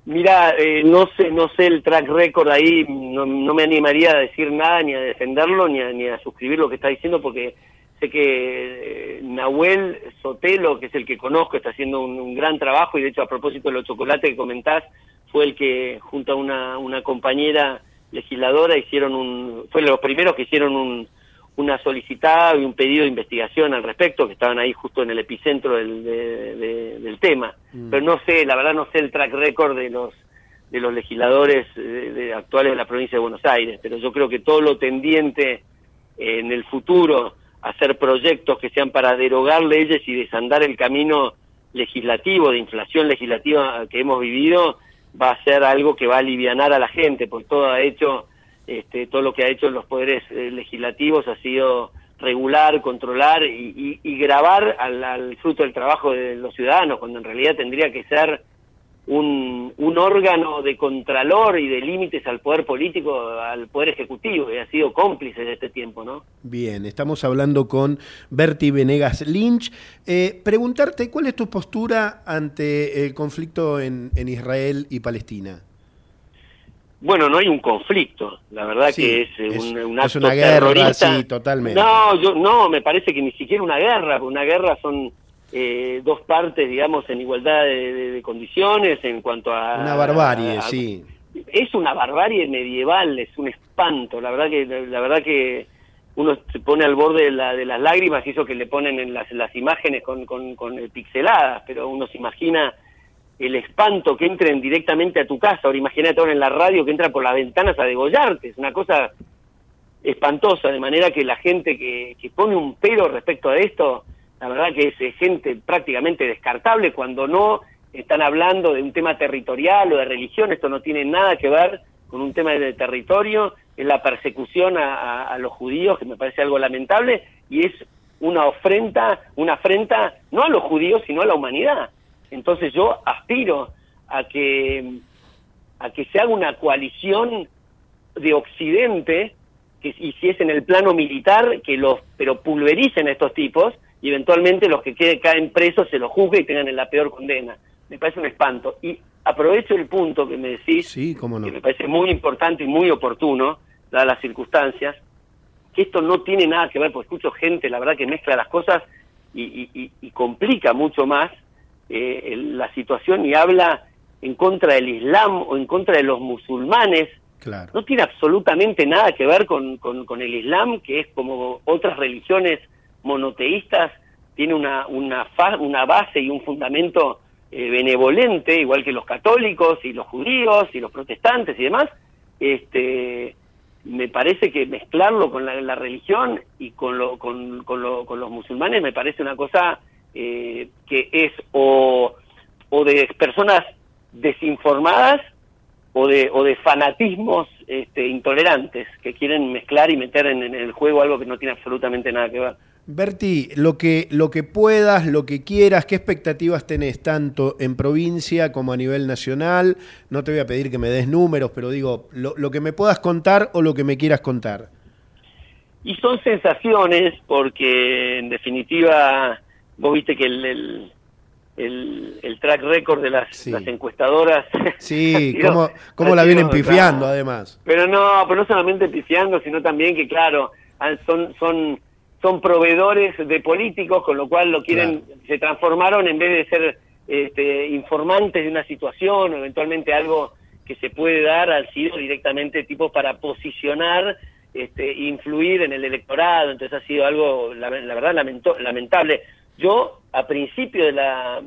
Mira, eh, no sé no sé el track record ahí, no, no me animaría a decir nada ni a defenderlo ni a, ni a suscribir lo que está diciendo porque sé que eh, Nahuel Sotelo, que es el que conozco, está haciendo un, un gran trabajo y de hecho a propósito de los chocolates que comentás, fue el que junto a una, una compañera legisladora hicieron un, fue los primeros que hicieron un, una solicitada y un pedido de investigación al respecto, que estaban ahí justo en el epicentro del, de- de- del tema. Mm. Pero no sé, la verdad no sé el track record de los de los legisladores eh, de- actuales de la provincia de Buenos Aires, pero yo creo que todo lo tendiente en el futuro hacer proyectos que sean para derogar leyes y desandar el camino legislativo, de inflación legislativa que hemos vivido, va a ser algo que va a alivianar a la gente, porque todo ha hecho, este, todo lo que ha hecho los poderes eh, legislativos ha sido regular, controlar y, y- y grabar al, al fruto del trabajo de los ciudadanos, cuando en realidad tendría que ser un, un órgano de contralor y de límites al poder político, al poder ejecutivo, y ha sido cómplice de este tiempo, ¿no? Bien, estamos hablando con Berti Venegas Lynch. Eh, preguntarte, ¿cuál es tu postura ante el conflicto en, en Israel y Palestina? Bueno, no hay un conflicto, la verdad Sí, que es, eh, es- un, un es una guerra, terrorista. sí, totalmente. No, yo no, me parece que ni siquiera una guerra, una guerra son eh, dos partes, digamos, en igualdad de, de- de condiciones en cuanto a... Una barbarie, a- sí. es una barbarie medieval, es un espanto, la verdad que la verdad que uno se pone al borde de, la- de las lágrimas y eso que le ponen en las, las imágenes con, con, con el pixeladas, pero uno se imagina el espanto que entren directamente a tu casa, ahora imagínate ahora en la radio que entra por las ventanas a degollarte, es una cosa espantosa, de manera que la gente que, que pone un pero respecto a esto, la verdad que es, gente prácticamente descartable cuando no están hablando de un tema territorial o de religión, esto no tiene nada que ver con un tema de territorio, es la persecución a los judíos, que me parece algo lamentable, y es una ofrenda, una afrenta no a los judíos, sino a la humanidad. Entonces yo aspiro a que, a que se haga una coalición de Occidente, que, y si es en el plano militar, que los, pero pulvericen a estos tipos, y eventualmente los que queden, caen presos se los juzgue y tengan la peor condena. Me parece un espanto. Y aprovecho el punto que me decís, Sí, cómo no. que me parece muy importante y muy oportuno, dadas las circunstancias, que esto no tiene nada que ver, porque escucho gente, la verdad, que mezcla las cosas y, y- y- y complica mucho más eh, la situación y habla en contra del Islam o en contra de los musulmanes. Claro. No tiene absolutamente nada que ver con, con- con el Islam, que es como otras religiones monoteístas, tiene una, una, una base y un fundamento eh, benevolente, igual que los católicos y los judíos y los protestantes y demás. Este, me parece que mezclarlo con la, religión y con, lo, con, con, lo- con los musulmanes me parece una cosa eh, que es o, o de personas desinformadas o de, o de fanatismos este, intolerantes que quieren mezclar y meter en, en el juego algo que no tiene absolutamente nada que ver. Berti, lo que, lo que puedas, lo que quieras, ¿qué expectativas tenés tanto en provincia como a nivel nacional? No te voy a pedir que me des números, pero digo, lo, lo que me puedas contar o lo que me quieras contar. Y son sensaciones porque en definitiva vos viste que el, el, el- el track record de las, las encuestadoras... [laughs] Sí, [laughs] Digo, cómo, cómo la vienen pifiando claro. además. Pero no, pero no solamente pifiando, sino también que, claro, son, son, son proveedores de políticos, con lo cual lo quieren, se transformaron en vez de ser este, informantes de una situación o eventualmente algo que se puede dar, han sido directamente tipos para posicionar, este, influir en el electorado, entonces ha sido algo, la, la verdad, lamento- lamentable. Yo, a principio de la,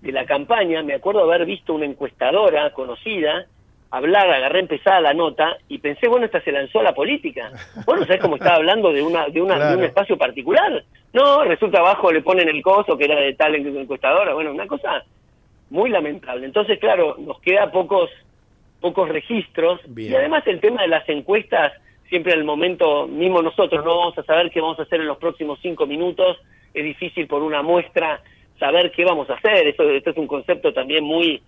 de la campaña, me acuerdo haber visto una encuestadora conocida hablar, agarré empezada la nota y pensé, bueno, esta se lanzó a la política. Bueno, ¿sabes cómo estaba hablando de una de una de un espacio particular? No, resulta abajo le ponen el coso que era de tal encuestadora, bueno, una cosa muy lamentable. Entonces, claro, nos queda pocos pocos registros Bien. y además el tema de las encuestas siempre el momento mismo nosotros no vamos a saber qué vamos a hacer en los próximos cinco minutos es difícil por una muestra saber qué vamos a hacer esto, esto es un concepto también muy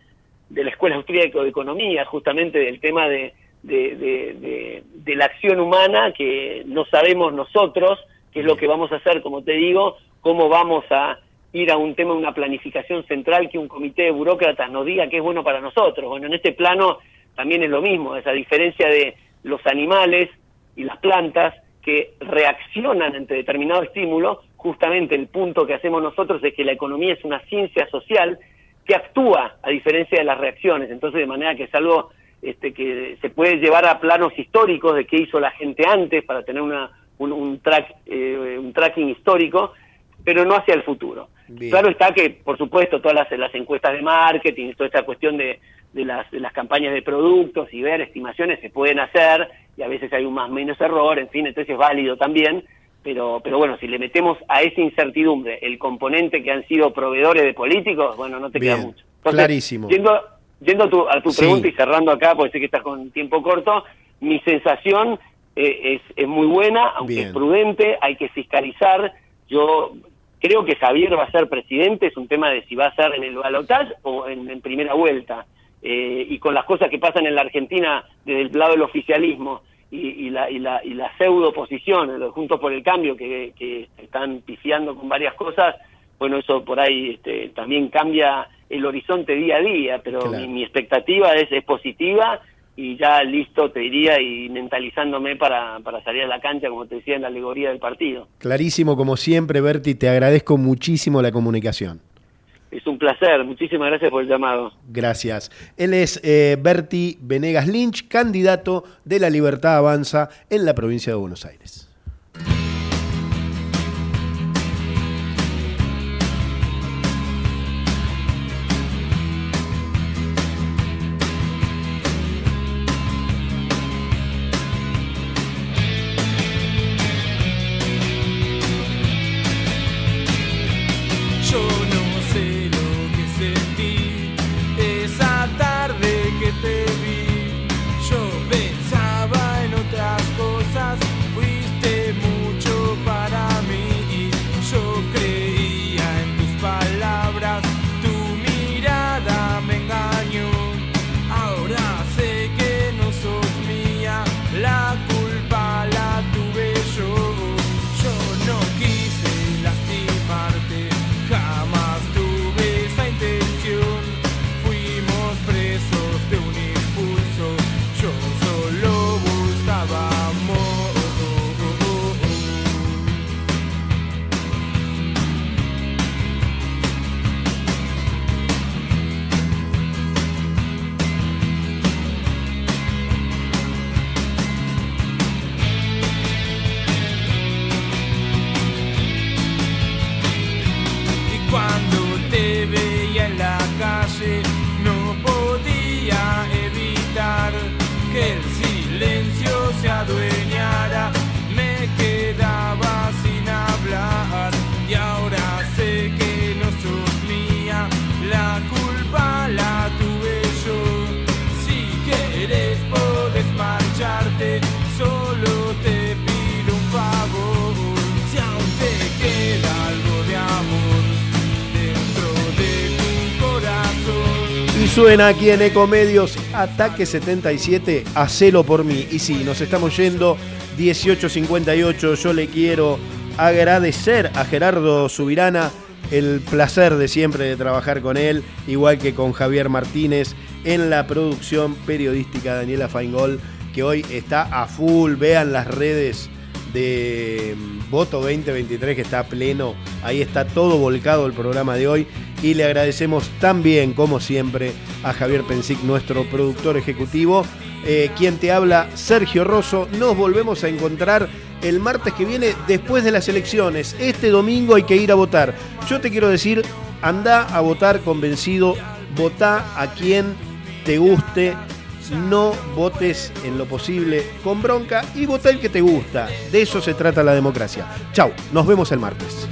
de la Escuela Austríaca de Economía, justamente del tema de, de, la acción humana que no sabemos nosotros qué es lo que vamos a hacer, como te digo, cómo vamos a ir a un tema, una planificación central que un comité de burócratas nos diga qué es bueno para nosotros. Bueno, en este plano también es lo mismo, esa diferencia de los animales y las plantas que reaccionan ante determinado estímulo, justamente el punto que hacemos nosotros es que la economía es una ciencia social que actúa a diferencia de las reacciones, entonces de manera que es algo este, que se puede llevar a planos históricos de qué hizo la gente antes para tener una, un, un track, eh, un tracking histórico, pero no hacia el futuro. Bien. Claro está que, por supuesto, todas las, las encuestas de marketing, toda esta cuestión de, de las, de las campañas de productos y ver estimaciones se pueden hacer y a veces hay un más menos error, en fin, entonces es válido también, pero, pero bueno, si le metemos a esa incertidumbre el componente que han sido proveedores de políticos, bueno, no te queda mucho. Entonces, clarísimo. Yendo, yendo a tu, a tu Sí. pregunta y cerrando acá, porque sé que estás con tiempo corto, mi sensación eh, es, es muy buena, aunque Bien. es prudente, hay que fiscalizar. Yo creo que Javier va a ser presidente, es un tema de si va a ser en el balotaje o en, en primera vuelta. Eh, y con las cosas que pasan en la Argentina desde el lado del oficialismo y, y la, y, la, y la pseudo oposición, los Juntos por el Cambio, que, que están pifiando con varias cosas, bueno, eso por ahí este, también cambia el horizonte día a día, pero Claro. mi, mi expectativa es, es positiva y ya listo, te diría, y mentalizándome para, para salir a la cancha, como te decía, en la alegoría del partido. Clarísimo como siempre, Berti, te agradezco muchísimo la comunicación. Es un placer, muchísimas gracias por el llamado. Gracias. Él es eh, Berti Venegas Lynch, candidato de la Libertad Avanza en la provincia de Buenos Aires. Suena aquí en Ecomedios Ataque 77, hacelo por mí. Y sí, nos estamos yendo 1858. Yo le quiero agradecer a Gerardo Subirana el placer de siempre de trabajar con él, igual que con Javier Martínez en la producción periodística Daniela Feingol, que hoy está a full. Vean las redes de mm, Voto 2023 que está pleno. Ahí está todo volcado el programa de hoy. Y le agradecemos también, como siempre, a Javier Pensic, nuestro productor ejecutivo. Eh, quien te habla, Sergio Rosso. Nos volvemos a encontrar el martes que viene después de las elecciones. Este domingo hay que ir a votar. Yo te quiero decir, anda a votar convencido, votá a quien te guste, no votes en lo posible con bronca y vota el que te gusta. De eso se trata la democracia. Chau, nos vemos el martes.